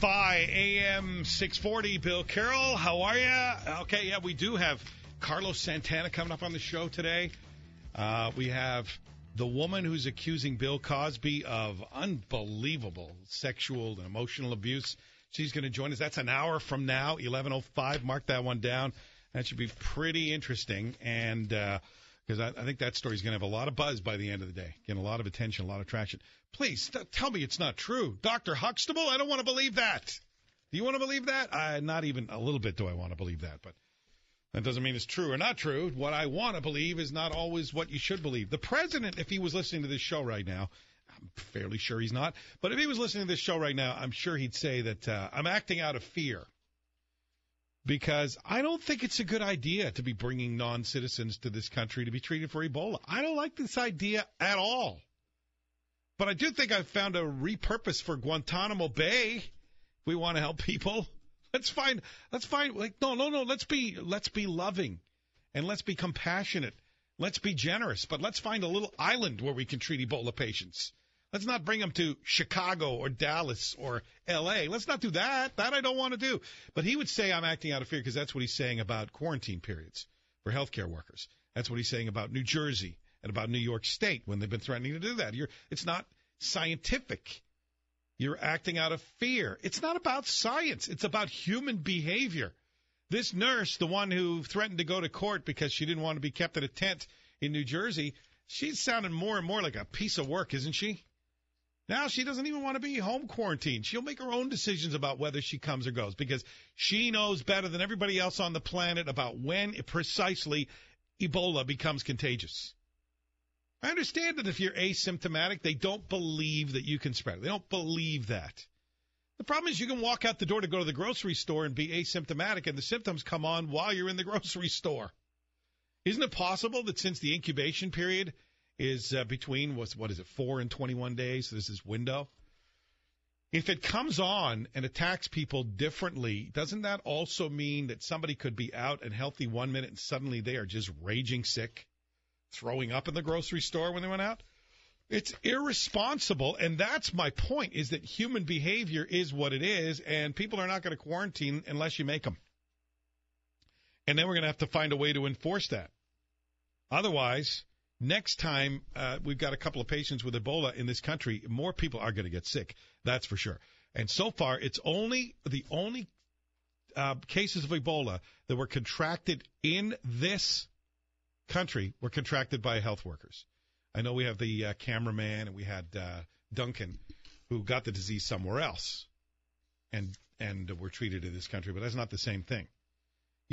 WFI AM 640. Bill Carroll, how are you? Okay, yeah, we do have Carlos Santana coming up on the show today. Uh, we have the woman who's accusing Bill Cosby of unbelievable sexual and emotional abuse. She's going to join us. That's an hour from now, 11:05. Mark that one down. That should be pretty interesting, and because uh, I, I think that story's going to have a lot of buzz by the end of the day, getting a lot of attention, a lot of traction. Please tell me it's not true, Doctor Huxtable. I don't want to believe that. Do you want to believe that? I, not even a little bit do I want to believe that, but that doesn't mean it's true or not true. What I want to believe is not always what you should believe. The president, if he was listening to this show right now, I'm fairly sure he's not, but if he was listening to this show right now, I'm sure he'd say that uh, I'm acting out of fear because I don't think it's a good idea to be bringing non citizens to this country to be treated for Ebola. I don't like this idea at all. But I do think I've found a repurpose for Guantanamo Bay. If we want to help people, let's find let's find like no no no let's be let's be loving and let's be compassionate. Let's be generous, but let's find a little island where we can treat Ebola patients. Let's not bring them to Chicago or Dallas or L.A. Let's not do that. That I don't want to do. But he would say I'm acting out of fear because that's what he's saying about quarantine periods for healthcare workers. That's what he's saying about New Jersey and about New York State when they've been threatening to do that. You're, it's not scientific. You're acting out of fear. It's not about science. It's about human behavior. This nurse, the one who threatened to go to court because she didn't want to be kept in a tent in New Jersey, she's sounding more and more like a piece of work, isn't she? Now she doesn't even want to be home quarantined. She'll make her own decisions about whether she comes or goes because she knows better than everybody else on the planet about when precisely Ebola becomes contagious. I understand that if you're asymptomatic, they don't believe that you can spread it. They don't believe that. The problem is you can walk out the door to go to the grocery store and be asymptomatic and the symptoms come on while you're in the grocery store. Isn't it possible that since the incubation period is uh, between what's what is it four and 21 days. So this is window. If it comes on and attacks people differently, doesn't that also mean that somebody could be out and healthy one minute and suddenly they are just raging sick, throwing up in the grocery store when they went out? It's irresponsible, and that's my point: is that human behavior is what it is, and people are not going to quarantine unless you make them. And then we're going to have to find a way to enforce that. Otherwise, Next time uh, we've got a couple of patients with Ebola in this country, more people are going to get sick. That's for sure. And so far, it's only the only uh, cases of Ebola that were contracted in this country were contracted by health workers. I know we have the uh, cameraman and we had uh, Duncan who got the disease somewhere else and and were treated in this country, but that's not the same thing.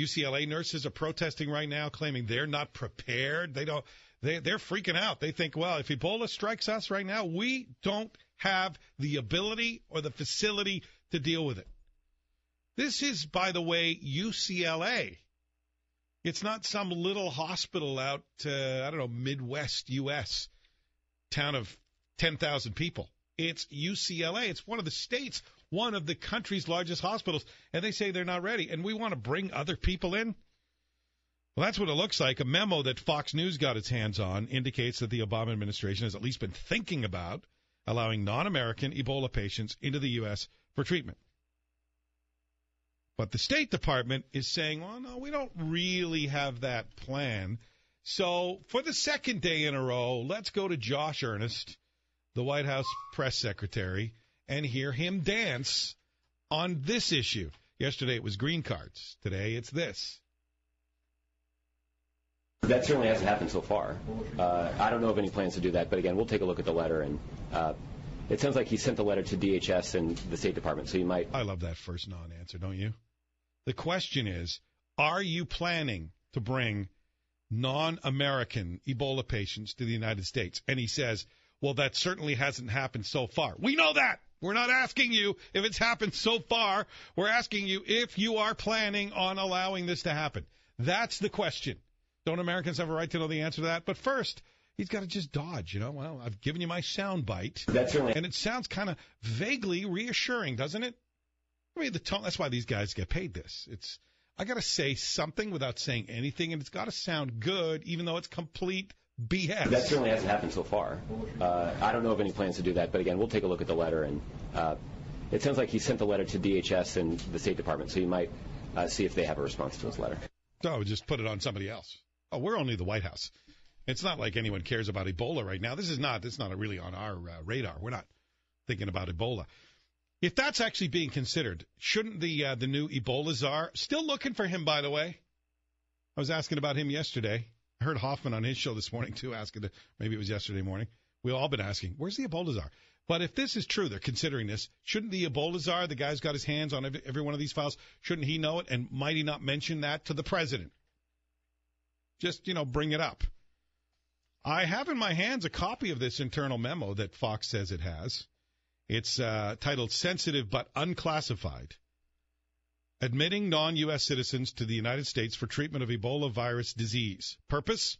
UCLA nurses are protesting right now, claiming they're not prepared. They don't they, they're freaking out. They think, well, if Ebola strikes us right now, we don't have the ability or the facility to deal with it. This is, by the way, UCLA. It's not some little hospital out, uh, I don't know, Midwest U.S. town of 10,000 people. It's UCLA. It's one of the states, one of the country's largest hospitals, and they say they're not ready. And we want to bring other people in. Well, that's what it looks like. A memo that Fox News got its hands on indicates that the Obama administration has at least been thinking about allowing non American Ebola patients into the U.S. for treatment. But the State Department is saying, well, no, we don't really have that plan. So for the second day in a row, let's go to Josh Earnest, the White House press secretary, and hear him dance on this issue. Yesterday it was green cards. Today it's this. That certainly hasn't happened so far. Uh, I don't know of any plans to do that, but again, we'll take a look at the letter. And uh, it sounds like he sent the letter to DHS and the State Department, so you might. I love that first non-answer, don't you? The question is, are you planning to bring non-American Ebola patients to the United States? And he says, well, that certainly hasn't happened so far. We know that. We're not asking you if it's happened so far. We're asking you if you are planning on allowing this to happen. That's the question. Don't Americans have a right to know the answer to that? But first, he's got to just dodge, you know. Well, I've given you my sound bite. That's really. And it sounds kind of vaguely reassuring, doesn't it? I mean, the tone, that's why these guys get paid this. It's, I got to say something without saying anything, and it's got to sound good, even though it's complete BS. That certainly hasn't happened so far. Uh, I don't know of any plans to do that, but again, we'll take a look at the letter and. Uh, it sounds like he sent the letter to DHS and the State Department, so you might uh, see if they have a response to his letter. So just put it on somebody else. Oh, we're only the White House. It's not like anyone cares about Ebola right now. This is not. This is not really on our uh, radar. We're not thinking about Ebola. If that's actually being considered, shouldn't the uh, the new Ebola czar still looking for him? By the way, I was asking about him yesterday. I heard Hoffman on his show this morning too, asking. Maybe it was yesterday morning. We've all been asking, where's the Ebola czar? But if this is true, they're considering this. Shouldn't the Ebola czar, the guy's got his hands on every, every one of these files, shouldn't he know it? And might he not mention that to the president? Just you know, bring it up. I have in my hands a copy of this internal memo that Fox says it has. It's uh, titled Sensitive but Unclassified Admitting Non U.S. Citizens to the United States for Treatment of Ebola Virus Disease. Purpose?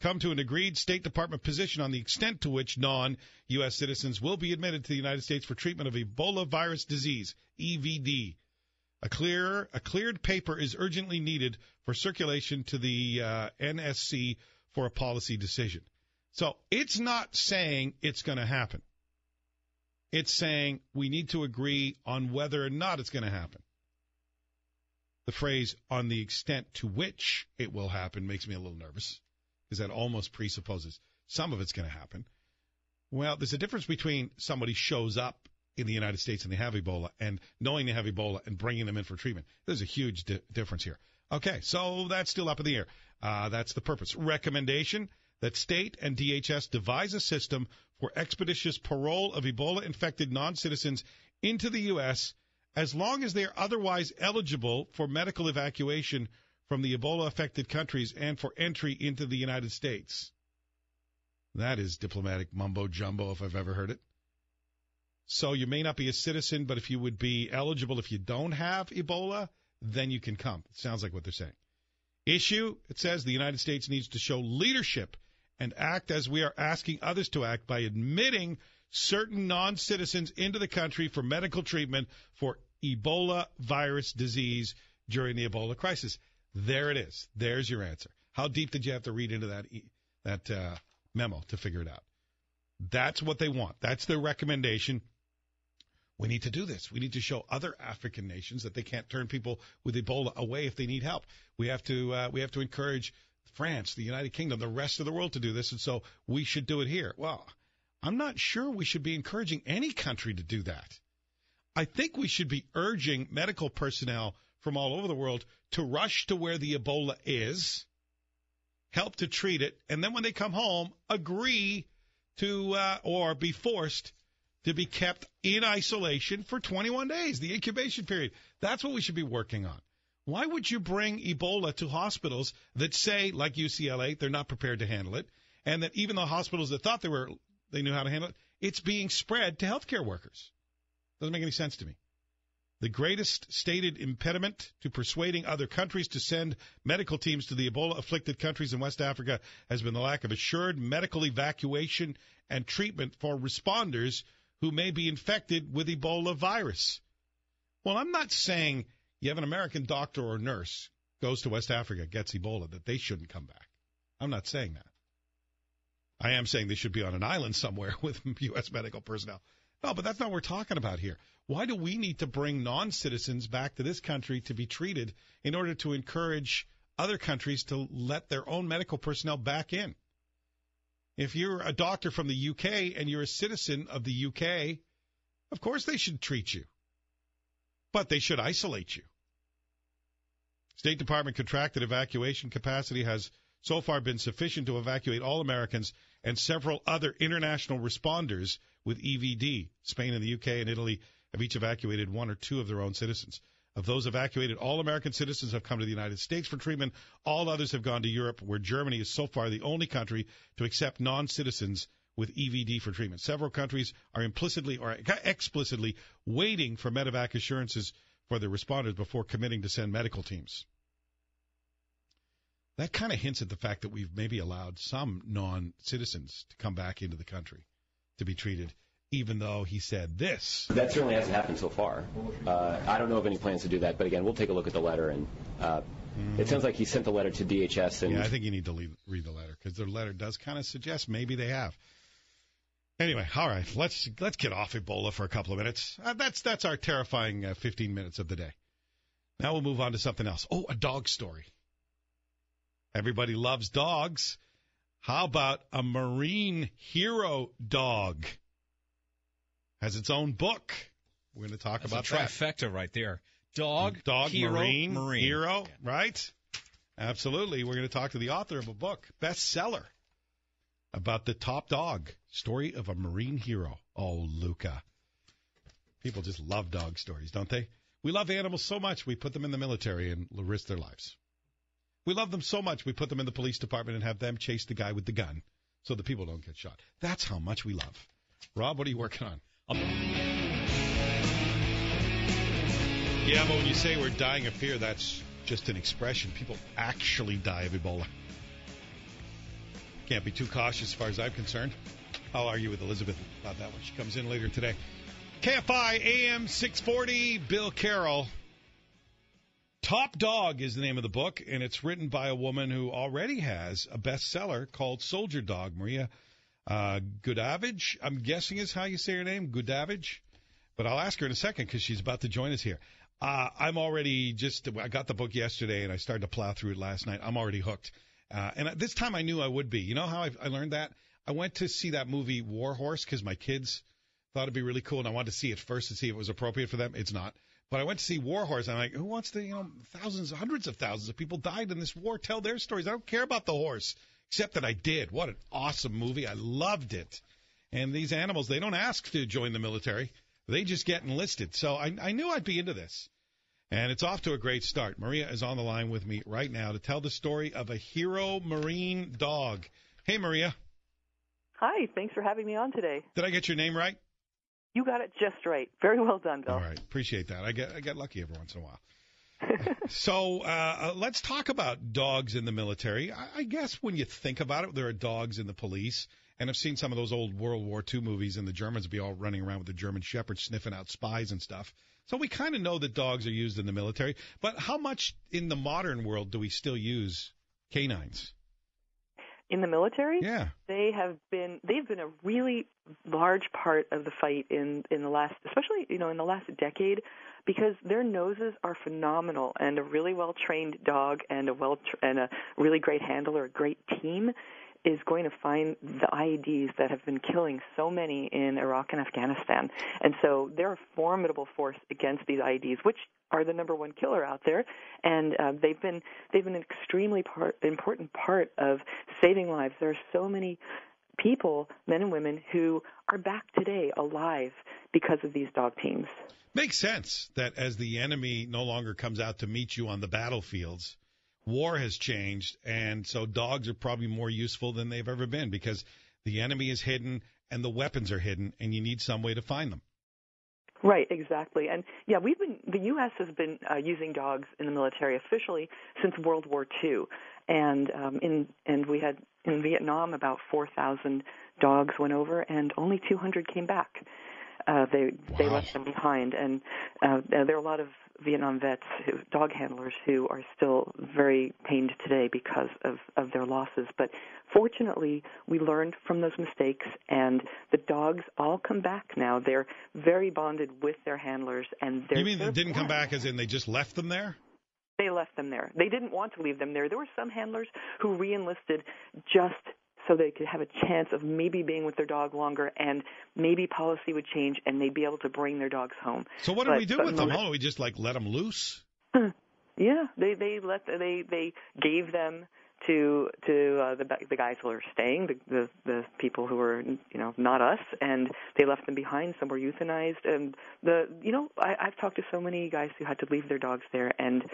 Come to an agreed State Department position on the extent to which non U.S. citizens will be admitted to the United States for treatment of Ebola virus disease, EVD. A clear, a cleared paper is urgently needed for circulation to the uh, NSC for a policy decision. So it's not saying it's going to happen. It's saying we need to agree on whether or not it's going to happen. The phrase on the extent to which it will happen makes me a little nervous because that almost presupposes some of it's going to happen. Well, there's a difference between somebody shows up in the United States and they have Ebola and knowing they have Ebola and bringing them in for treatment. There's a huge di- difference here. Okay, so that's still up in the air. Uh, that's the purpose. Recommendation that state and DHS devise a system for expeditious parole of Ebola infected non citizens into the U.S. as long as they are otherwise eligible for medical evacuation from the Ebola affected countries and for entry into the United States. That is diplomatic mumbo jumbo if I've ever heard it. So you may not be a citizen, but if you would be eligible if you don't have Ebola, then you can come. It sounds like what they're saying. Issue, it says the United States needs to show leadership and act as we are asking others to act by admitting certain non citizens into the country for medical treatment for Ebola virus disease during the Ebola crisis. There it is. There's your answer. How deep did you have to read into that that uh, memo to figure it out? That's what they want. That's their recommendation. We need to do this. We need to show other African nations that they can't turn people with Ebola away if they need help. We have to uh, we have to encourage France, the United Kingdom, the rest of the world to do this, and so we should do it here. Well, I'm not sure we should be encouraging any country to do that. I think we should be urging medical personnel from all over the world to rush to where the Ebola is, help to treat it, and then when they come home, agree to uh, or be forced to be kept in isolation for 21 days, the incubation period. That's what we should be working on. Why would you bring Ebola to hospitals that say, like UCLA, they're not prepared to handle it, and that even the hospitals that thought they were they knew how to handle it, it's being spread to healthcare workers? Doesn't make any sense to me. The greatest stated impediment to persuading other countries to send medical teams to the Ebola afflicted countries in West Africa has been the lack of assured medical evacuation and treatment for responders who may be infected with Ebola virus. Well, I'm not saying you have an American doctor or nurse goes to West Africa, gets Ebola, that they shouldn't come back. I'm not saying that. I am saying they should be on an island somewhere with U.S. medical personnel. No, but that's not what we're talking about here. Why do we need to bring non citizens back to this country to be treated in order to encourage other countries to let their own medical personnel back in? If you're a doctor from the UK and you're a citizen of the UK, of course they should treat you. But they should isolate you. State Department contracted evacuation capacity has so far been sufficient to evacuate all Americans and several other international responders with EVD. Spain and the UK and Italy have each evacuated one or two of their own citizens. Of those evacuated, all American citizens have come to the United States for treatment. All others have gone to Europe, where Germany is so far the only country to accept non citizens with EVD for treatment. Several countries are implicitly or explicitly waiting for medevac assurances for their responders before committing to send medical teams. That kind of hints at the fact that we've maybe allowed some non citizens to come back into the country to be treated even though he said this. That certainly hasn't happened so far. Uh, I don't know of any plans to do that, but again, we'll take a look at the letter. And uh, mm-hmm. it sounds like he sent the letter to DHS. And yeah, I think you need to leave, read the letter because the letter does kind of suggest maybe they have. Anyway, all right, let's let's get off Ebola for a couple of minutes. Uh, that's that's our terrifying uh, 15 minutes of the day. Now we'll move on to something else. Oh, a dog story. Everybody loves dogs. How about a marine hero dog? Has its own book. We're going to talk That's about a that. trifecta right there. Dog, Dog, hero, marine, marine. hero, right? Absolutely. We're going to talk to the author of a book, bestseller, about the top dog, story of a marine hero. Oh, Luca. People just love dog stories, don't they? We love animals so much we put them in the military and risk their lives. We love them so much we put them in the police department and have them chase the guy with the gun so the people don't get shot. That's how much we love. Rob, what are you working on? Yeah, but when you say we're dying of fear, that's just an expression. People actually die of Ebola. Can't be too cautious as far as I'm concerned. I'll argue with Elizabeth about that when she comes in later today. KFI AM 640, Bill Carroll. Top Dog is the name of the book, and it's written by a woman who already has a bestseller called Soldier Dog, Maria uh, Goodavage. I'm guessing is how you say her name, Goodavage. But I'll ask her in a second because she's about to join us here. Uh, I'm already just, I got the book yesterday and I started to plow through it last night. I'm already hooked. Uh, and this time I knew I would be. You know how I, I learned that? I went to see that movie War Horse because my kids thought it'd be really cool and I wanted to see it first to see if it was appropriate for them. It's not. But I went to see War Horse. I'm like, who wants to, you know, thousands, hundreds of thousands of people died in this war, tell their stories. I don't care about the horse, except that I did. What an awesome movie. I loved it. And these animals, they don't ask to join the military. They just get enlisted. So I, I knew I'd be into this. And it's off to a great start. Maria is on the line with me right now to tell the story of a hero marine dog. Hey, Maria. Hi, thanks for having me on today. Did I get your name right? You got it just right. Very well done, Bill. All right, appreciate that. I get I get lucky every once in a while. so uh, let's talk about dogs in the military. I, I guess when you think about it, there are dogs in the police, and I've seen some of those old World War II movies, and the Germans be all running around with the German Shepherd sniffing out spies and stuff. So we kind of know that dogs are used in the military, but how much in the modern world do we still use canines? In the military, Yeah. they have been they've been a really large part of the fight in in the last especially you know in the last decade because their noses are phenomenal and a really well trained dog and a well tr- and a really great handler a great team is going to find the IEDs that have been killing so many in Iraq and Afghanistan. And so they're a formidable force against these IEDs, which are the number one killer out there, and uh, they've been they've been an extremely part, important part of saving lives. There are so many people, men and women, who are back today alive because of these dog teams. Makes sense that as the enemy no longer comes out to meet you on the battlefields, war has changed, and so dogs are probably more useful than they've ever been because the enemy is hidden and the weapons are hidden, and you need some way to find them. Right, exactly. And yeah, we've been the US has been uh, using dogs in the military officially since World War II. And um in and we had in Vietnam about 4,000 dogs went over and only 200 came back. Uh they they left them behind and uh there are a lot of Vietnam vets who dog handlers who are still very pained today because of of their losses but fortunately we learned from those mistakes and the dogs all come back now they're very bonded with their handlers and they're You mean they didn't come back as in they just left them there? they left them there they didn't want to leave them there there were some handlers who reenlisted just so they could have a chance of maybe being with their dog longer and maybe policy would change and they'd be able to bring their dogs home So what do But- we do with them? Oh, we just like let them loose? Yeah, they they let they they gave them to to uh, the the guys who are staying, the, the the people who are you know not us, and they left them behind. Some were euthanized, and the you know I, I've talked to so many guys who had to leave their dogs there, and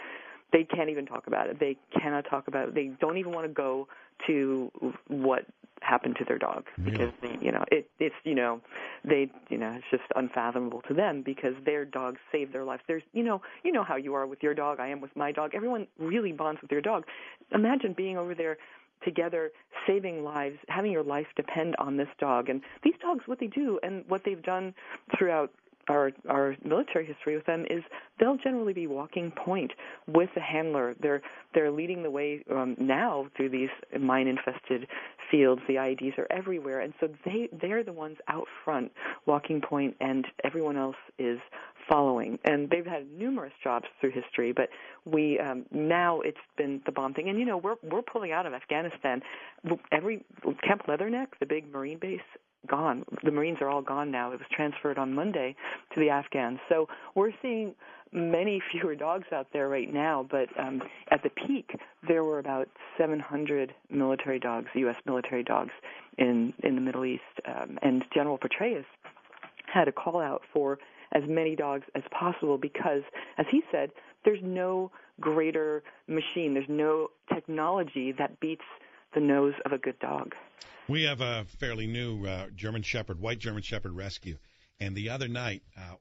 they can't even talk about it. They cannot talk about it. They don't even want to go to what happened to their dog. Because they, you know it it's you know they you know it's just unfathomable to them because their dogs saved their lives. There's you know you know how you are with your dog. I am with my dog. Everyone really bonds with their dog. Imagine being over there together saving lives having your life depend on this dog. And these dogs what they do and what they've done throughout our our military history with them is they'll generally be walking point with the handler. They're they're leading the way um, now through these mine infested fields. The IEDs are everywhere, and so they they're the ones out front, walking point, and everyone else is following. And they've had numerous jobs through history, but we um, now it's been the bomb thing. And you know we're we're pulling out of Afghanistan. Every Camp Leatherneck, the big Marine base, gone. The Marines are all gone now. It was transferred on Monday to the Afghans. So we're seeing many fewer dogs out there right now, but um, at the peak, there were about 700 military dogs, U.S. military dogs, in in the Middle East. Um, and General Petraeus had a call out for as many dogs as possible because, as he said, there's no greater machine, there's no technology that beats the nose of a good dog. We have a fairly new uh, German Shepherd, white German Shepherd rescue, and the other night, uh,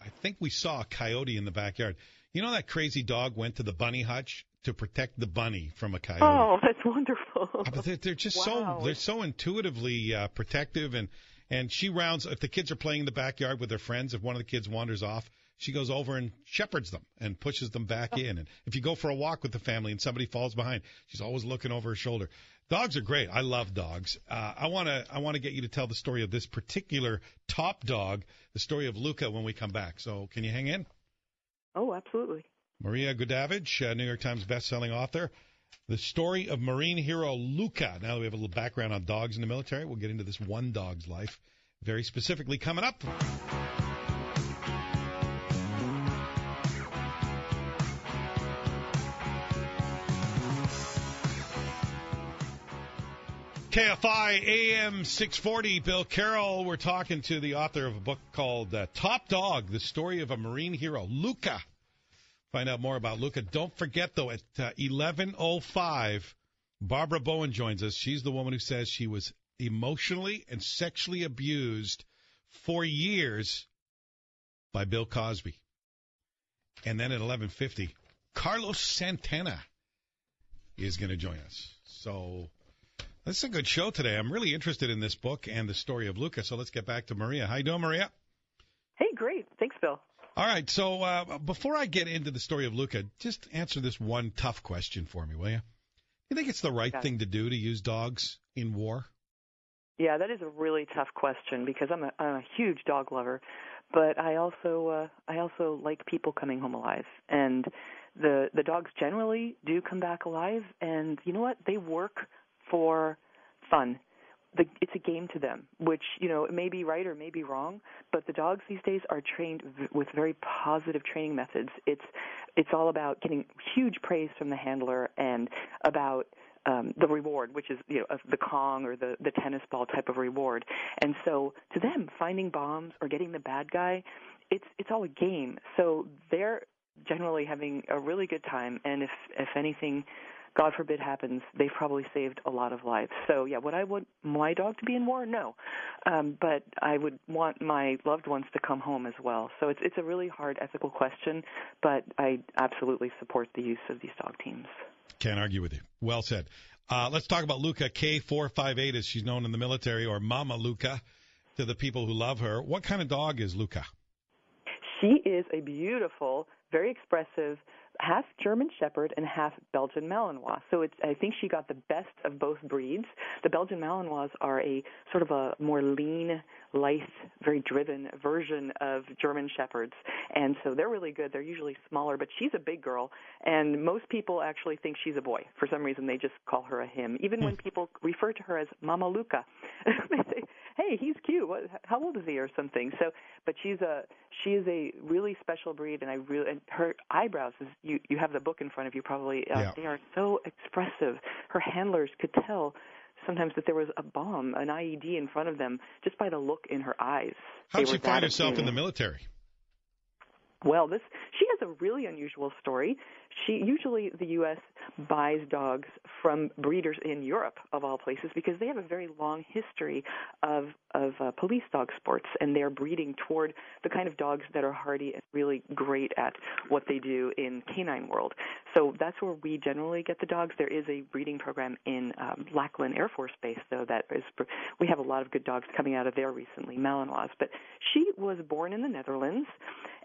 I think we saw a coyote in the backyard. You know that crazy dog went to the bunny hutch to protect the bunny from a coyote. Oh, that's wonderful. Uh, but they're, they're just wow. so they're so intuitively uh, protective, and and she rounds if the kids are playing in the backyard with their friends. If one of the kids wanders off, she goes over and shepherds them and pushes them back oh. in. And if you go for a walk with the family and somebody falls behind, she's always looking over her shoulder. Dogs are great. I love dogs. Uh, I want to I want to get you to tell the story of this particular top dog, the story of Luca, when we come back. So can you hang in? Oh, absolutely. Maria Goodavage, uh, New York Times best-selling author. The story of Marine hero Luca. Now that we have a little background on dogs in the military, we'll get into this one dog's life very specifically coming up. KFI AM 640, Bill Carroll. We're talking to the author of a book called uh, Top Dog, the story of a Marine hero, Luca. Find out more about Luca. Don't forget, though, at uh, 11.05, Barbara Bowen joins us. She's the woman who says she was emotionally and sexually abused for years by Bill Cosby. And then at 11.50, Carlos Santana is going to join us. So this is a good show today. I'm really interested in this book and the story of Luca. So let's get back to Maria. How you doing, Maria? Hey, great. Thanks, Bill. All right. So uh, before I get into the story of Luca, just answer this one tough question for me, will you? You think it's the right thing to do to use dogs in war? Yeah, that is a really tough question because I'm a, I'm a huge dog lover, but I also uh, I also like people coming home alive, and the the dogs generally do come back alive, and you know what? They work for fun. The, it's a game to them, which you know may be right or may be wrong, but the dogs these days are trained v- with very positive training methods. It's it's all about getting huge praise from the handler and about um, the reward, which is you know the Kong or the the tennis ball type of reward. And so to them, finding bombs or getting the bad guy, it's it's all a game. So they're generally having a really good time. And if if anything God forbid happens, they've probably saved a lot of lives. So yeah, would I want my dog to be in war? No, um, but I would want my loved ones to come home as well. So it's it's a really hard ethical question, but I absolutely support the use of these dog teams. Can't argue with you. Well said. Uh, let's talk about Luca K458, as she's known in the military, or Mama Luca, to the people who love her. What kind of dog is Luca? She is a beautiful, very expressive half German Shepherd and half Belgian Malinois. So it's, I think she got the best of both breeds. The Belgian Malinois are a sort of a more lean, lithe, very driven version of German Shepherds. And so they're really good. They're usually smaller, but she's a big girl. And most people actually think she's a boy. For some reason, they just call her a him. Even when hmm. people refer to her as Mama Luca, they say, hey, he's cute. What, how old is he or something? So, but she's a, she is a really special breed. And I really, and her eyebrows is, you you have the book in front of you probably. Uh, yeah. They are so expressive. Her handlers could tell sometimes that there was a bomb, an IED in front of them just by the look in her eyes. How did she find herself in the military? Well, this she has a really unusual story. She usually the U.S. buys dogs from breeders in Europe, of all places, because they have a very long history of of uh, police dog sports, and they're breeding toward the kind of dogs that are hardy and really great at what they do in canine world. So that's where we generally get the dogs. There is a breeding program in um, Lackland Air Force Base, though that is we have a lot of good dogs coming out of there recently, Malinois. But she was born in the Netherlands,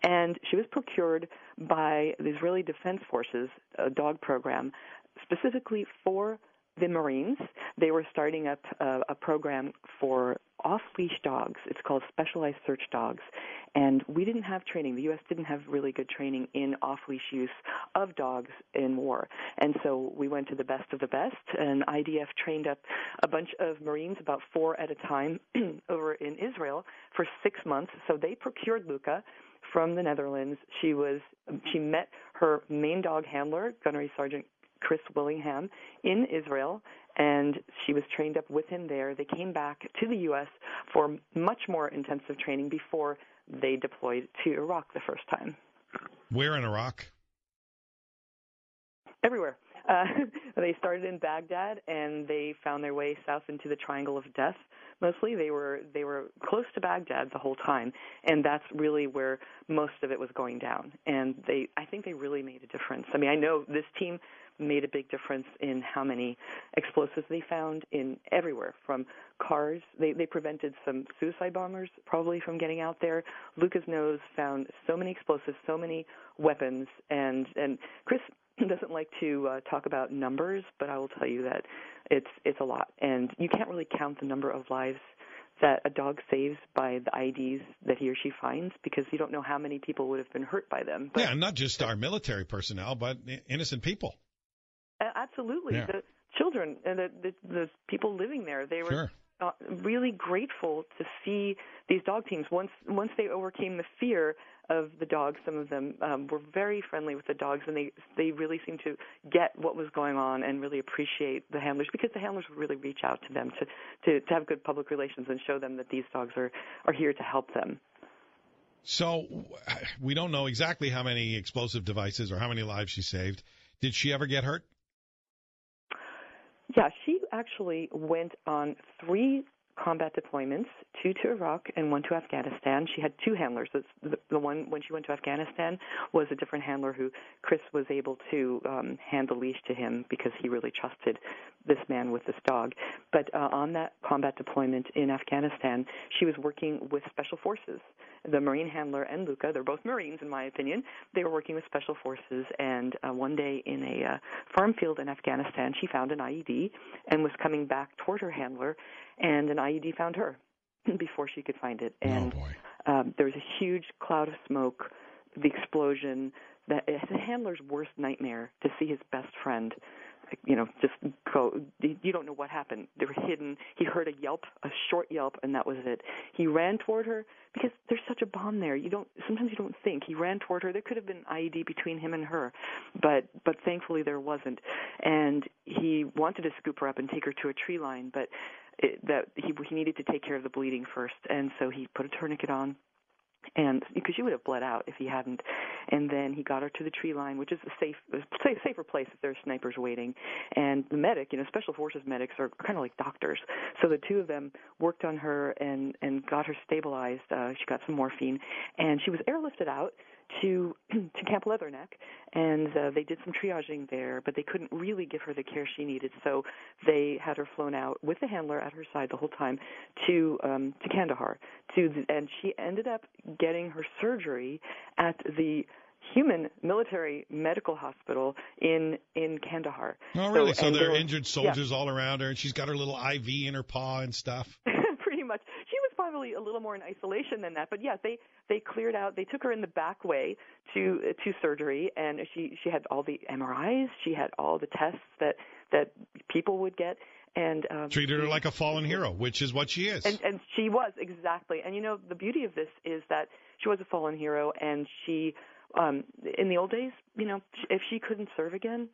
and she was procured by the Israeli Defense Forces, a dog program, specifically for the Marines. They were starting up a, a program for off-leash dogs. It's called Specialized Search Dogs, and we didn't have training. The U.S. didn't have really good training in off-leash use of dogs in war, and so we went to the best of the best. And IDF trained up a bunch of Marines, about four at a time, over in Israel for six months. So they procured Luca from the Netherlands. She was she met her main dog handler, Gunnery Sergeant Chris Willingham, in Israel, and she was trained up with him there. They came back to the U.S. for much more intensive training before they deployed to Iraq the first time. Where in Iraq? Everywhere. Uh, they started in Baghdad and they found their way south into the Triangle of Death. Mostly, they were they were close to Baghdad the whole time, and that's really where most of it was going down. And they, I think, they really made a difference. I mean, I know this team made a big difference in how many explosives they found in everywhere from cars. They they prevented some suicide bombers probably from getting out there. Luca's nose found so many explosives, so many weapons, and and Chris doesn't like to uh, talk about numbers, but I will tell you that it's it's a lot, and you can't really count the number of lives that a dog saves by the IEDs that he or she finds because you don't know how many people would have been hurt by them. But, yeah, not just our military personnel, but innocent people. Absolutely, yeah. the children and the, the the people living there, they were. Sure. Uh, really grateful to see these dog teams once once they overcame the fear of the dogs. Some of them um, were very friendly with the dogs, and they they really seemed to get what was going on and really appreciate the handlers because the handlers would really reach out to them to to, to have good public relations and show them that these dogs are are here to help them. So we don't know exactly how many explosive devices or how many lives she saved. Did she ever get hurt? Yeah, she actually went on three combat deployments, two to Iraq and one to Afghanistan. She had two handlers. The, the one when she went to Afghanistan was a different handler who Chris was able to um, hand the leash to him because he really trusted this man with this dog. But uh, on that combat deployment in Afghanistan, she was working with special forces. The Marine handler and Luca, they're both Marines in my opinion, they were working with special forces. And uh, one day in a uh, farm field in Afghanistan, she found an IED and was coming back toward her handler, and an IED found her before she could find it. And oh um, there was a huge cloud of smoke, the explosion. That the handler's worst nightmare to see his best friend you know, just go. You don't know what happened. They were hidden. He heard a yelp, a short yelp, and that was it. He ran toward her because there's such a bond there. You don't. Sometimes you don't think. He ran toward her. There could have been IED between him and her, but but thankfully there wasn't. And he wanted to scoop her up and take her to a tree line, but it, that he he needed to take care of the bleeding first, and so he put a tourniquet on and because she would have bled out if he hadn't. And then he got her to the tree line, which is a safe, a safer place if there's snipers waiting. And the medic, you know, special forces medics are kind of like doctors. So the two of them worked on her and and got her stabilized. Uh, she got some morphine, and she was airlifted out to to Camp Leatherneck, and uh, they did some triaging there, but they couldn't really give her the care she needed. So they had her flown out with the handler at her side the whole time to um, to Kandahar. To the, and she ended up getting her surgery at the human military medical hospital in in Kandahar. Oh, really? So, so there are injured soldiers yeah. all around her, and she's got her little IV in her paw and stuff. Pretty much. She was probably a little more in isolation than that, but yeah, they they cleared out. They took her in the back way to to surgery, and she she had all the MRIs. She had all the tests that that people would get. And um, treated her like a fallen hero, which is what she is. And, and she was exactly. And you know, the beauty of this is that she was a fallen hero, and she um, in the old days, you know, if she couldn't serve again,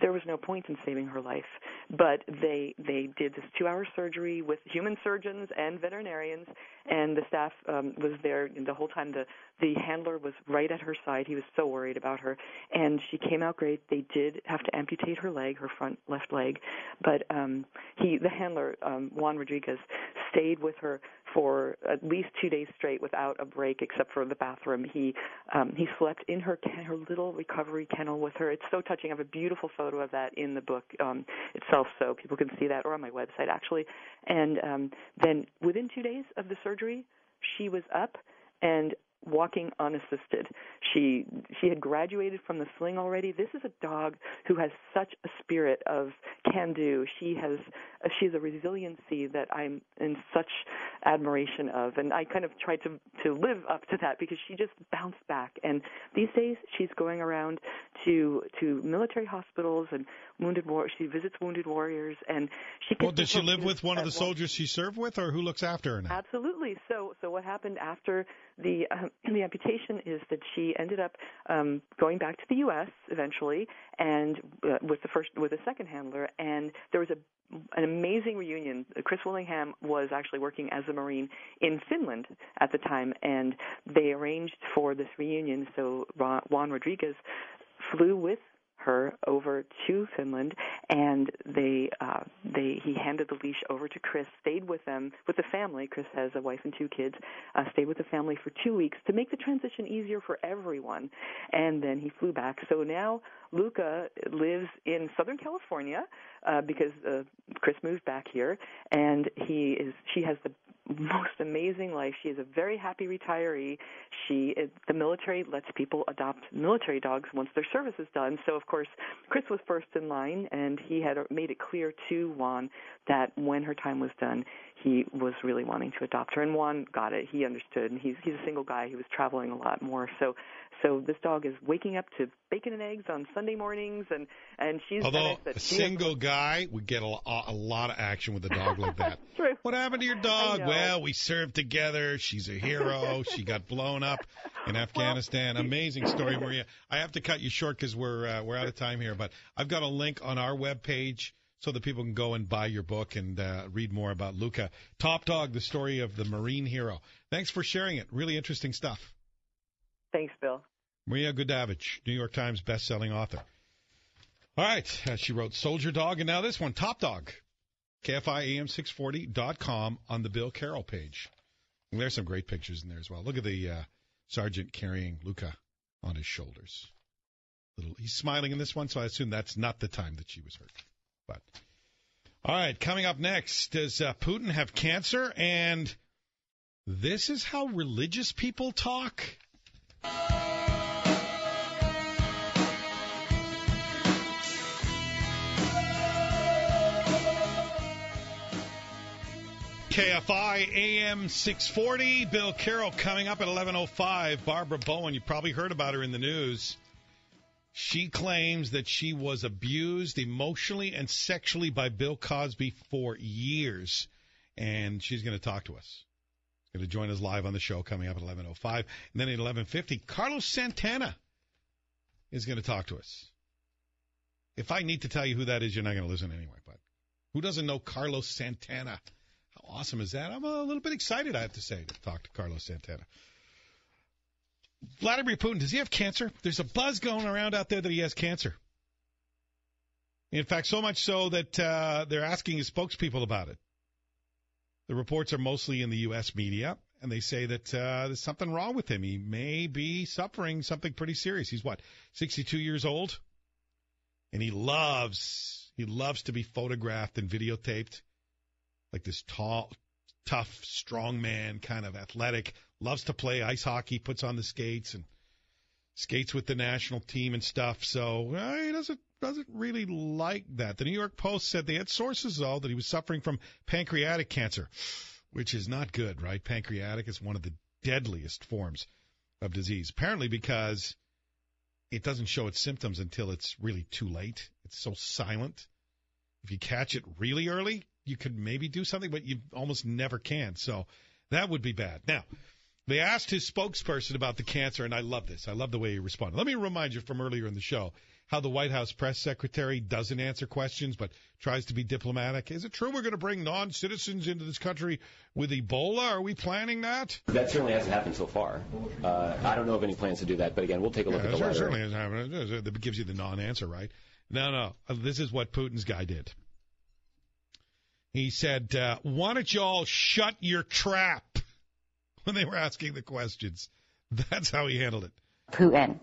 there was no point in saving her life. But they they did this two-hour surgery with human surgeons and veterinarians, and the staff um, was there the whole time. The the handler was right at her side. He was so worried about her, and she came out great. They did have to amputate her leg, her front left leg, but um, he the handler um, Juan Rodriguez stayed with her for at least two days straight without a break, except for the bathroom. He um, he slept in her her little recovery kennel with her. It's so touching. I have a beautiful photo of that in the book um, itself, so people can see that, or on my website actually. And um, then within two days of the surgery, she was up and walking unassisted. She she had graduated from the sling already. This is a dog who has such a spirit of can do. She has she has a resiliency that I'm in such admiration of, and I kind of tried to to live up to that because she just bounced back. And these days, she's going around to to military hospitals and wounded war. She visits wounded warriors, and she. Well, does she live with one of the soldiers she served with, or who looks after her now? Absolutely. So, so what happened after the uh, the amputation is that she ended up um, going back to the U.S. eventually, and uh, with the first with a second handler, and there was a an amazing reunion. Chris Willingham was actually working as a Marine in Finland at the time, and they arranged for this reunion. So Juan Rodriguez flew with her over to Finland, and they uh, they he handed the leash over to Chris, stayed with them with the family. Chris has a wife and two kids. Uh, stayed with the family for two weeks to make the transition easier for everyone, and then he flew back. So now Luca lives in Southern California uh, because uh, Chris moved back here, and he is she has the most amazing life. She is a very happy retiree. She the military lets people adopt military dogs once their service is done. So of course, Chris was first in line, and he had made it clear to Juan that when her time was done, he was really wanting to adopt her. And Juan got it. He understood. And he's he's a single guy. He was traveling a lot more. So so this dog is waking up to bacon and eggs on Sunday mornings, and and she's although a single guy would get a, a lot of action with a dog like that. True. What happened to your dog? Well, we served together. She's a hero. she got blown up in Afghanistan. Amazing story, Maria. I have to cut you short because we're uh, we're out of time here, but I've got a link on our web page so that people can go and buy your book and uh, read more about Luca. Top Dog, the story of the Marine hero. Thanks for sharing it. Really interesting stuff. Thanks, Bill. Maria Goodavage, New York Times best-selling author. All right, uh, she wrote Soldier Dog, and now this one, Top Dog. KFIAM640.com on the Bill Carroll page. And there's some great pictures in there as well. Look at the uh, sergeant carrying Luca on his shoulders. Little, he's smiling in this one, so I assume that's not the time that she was hurt. But all right, coming up next, does uh, Putin have cancer? And this is how religious people talk. KFI AM 640. Bill Carroll coming up at 11:05. Barbara Bowen, you probably heard about her in the news. She claims that she was abused emotionally and sexually by Bill Cosby for years, and she's going to talk to us. Going to join us live on the show coming up at 11:05, and then at 11:50, Carlos Santana is going to talk to us. If I need to tell you who that is, you're not going to listen anyway. But who doesn't know Carlos Santana? How awesome is that? I'm a little bit excited, I have to say, to talk to Carlos Santana. Vladimir Putin, does he have cancer? There's a buzz going around out there that he has cancer. In fact, so much so that uh, they're asking his spokespeople about it. The reports are mostly in the U.S. media, and they say that uh, there's something wrong with him. He may be suffering something pretty serious. He's what, 62 years old, and he loves he loves to be photographed and videotaped, like this tall, tough, strong man, kind of athletic, loves to play ice hockey, puts on the skates and skates with the national team and stuff. So uh, he doesn't doesn't really like that. The New York Post said they had sources though that he was suffering from pancreatic cancer, which is not good, right? Pancreatic is one of the deadliest forms of disease. Apparently because it doesn't show its symptoms until it's really too late. It's so silent. If you catch it really early, you could maybe do something, but you almost never can. So that would be bad. Now, they asked his spokesperson about the cancer, and I love this. I love the way he responded. Let me remind you from earlier in the show how the White House press secretary doesn't answer questions but tries to be diplomatic. Is it true we're going to bring non citizens into this country with Ebola? Are we planning that? That certainly hasn't happened so far. Uh, I don't know of any plans to do that, but again, we'll take a look yeah, at the letter. certainly hasn't happened. It gives you the non answer, right? No, no. This is what Putin's guy did. He said, uh, Why don't you all shut your trap? when they were asking the questions. That's how he handled it. Putin.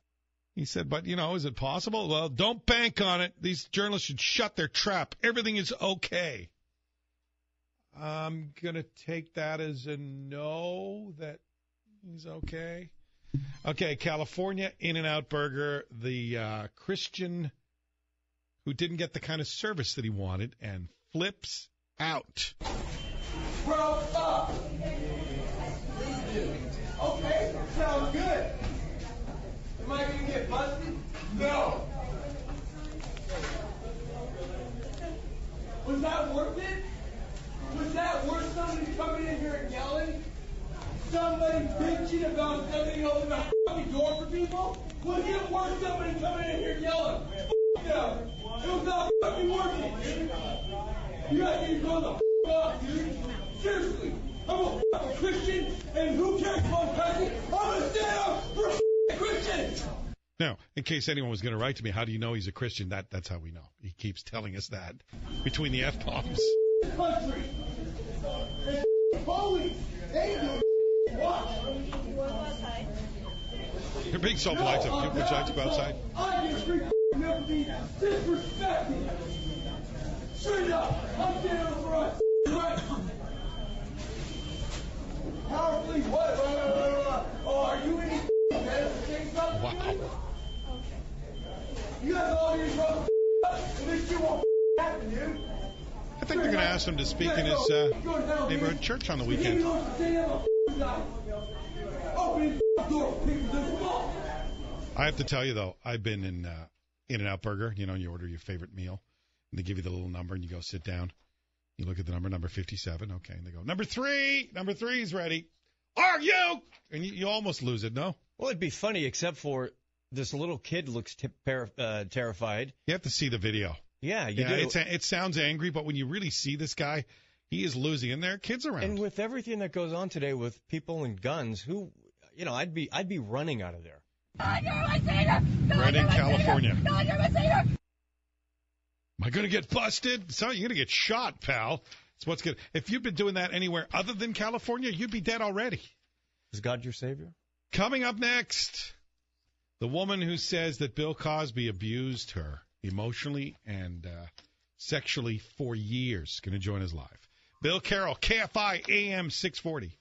He said, but you know, is it possible? Well, don't bank on it. These journalists should shut their trap. Everything is okay. I'm going to take that as a no, that he's okay. Okay, California In N Out Burger, the uh, Christian who didn't get the kind of service that he wanted and flips out. Grow up. Okay, sounds good. Am I gonna get busted? No. Was that worth it? Was that worth somebody coming in here and yelling? Somebody bitching about somebody opening the fucking door for people? Was it worth somebody coming in here yelling? F- no. It was not fucking worth it, dude. You guys need to grow the f- up, dude. Seriously. I'm a Christian, and who cares I'm country? I'm gonna stand up for f- Now, in case anyone was going to write to me, how do you know he's a Christian? That that's how we know. He keeps telling us that between the f bombs. country. And police, they do what? You're being so polite. So, would you like to go outside? I free never be disrespected. Straight up, I'm standing up for us. Right? Powerfully, what? Right, right, right. Oh, are you any better to say something? Wow. You guys all need to grow the up, and this shit won't happen, dude. I think they're going to ask him to speak in his uh, neighborhood church on the weekend. I have to tell you though, I've been in uh, In-N-Out Burger. You know, you order your favorite meal, and they give you the little number, and you go sit down. You look at the number, number fifty-seven. Okay, and they go number three. Number three's ready. Are you? And you, you almost lose it. No, Well, it'd be funny, except for this little kid looks t- par- uh, terrified. you have to see the video. Yeah, you yeah, do. it's it sounds angry, but when you really see this guy, he is losing, and there are kids around. and with everything that goes on today with people and guns, who, you know, I'd be I'd be running out of there. Redding, California. Am I going to get busted? So you're going to get shot, pal. It's what's good. If you've been doing that anywhere other than California, you'd be dead already. Is God your savior? Coming up next, the woman who says that Bill Cosby abused her emotionally and uh, sexually for years, going to join us live. Bill Carroll, KFI AM 640.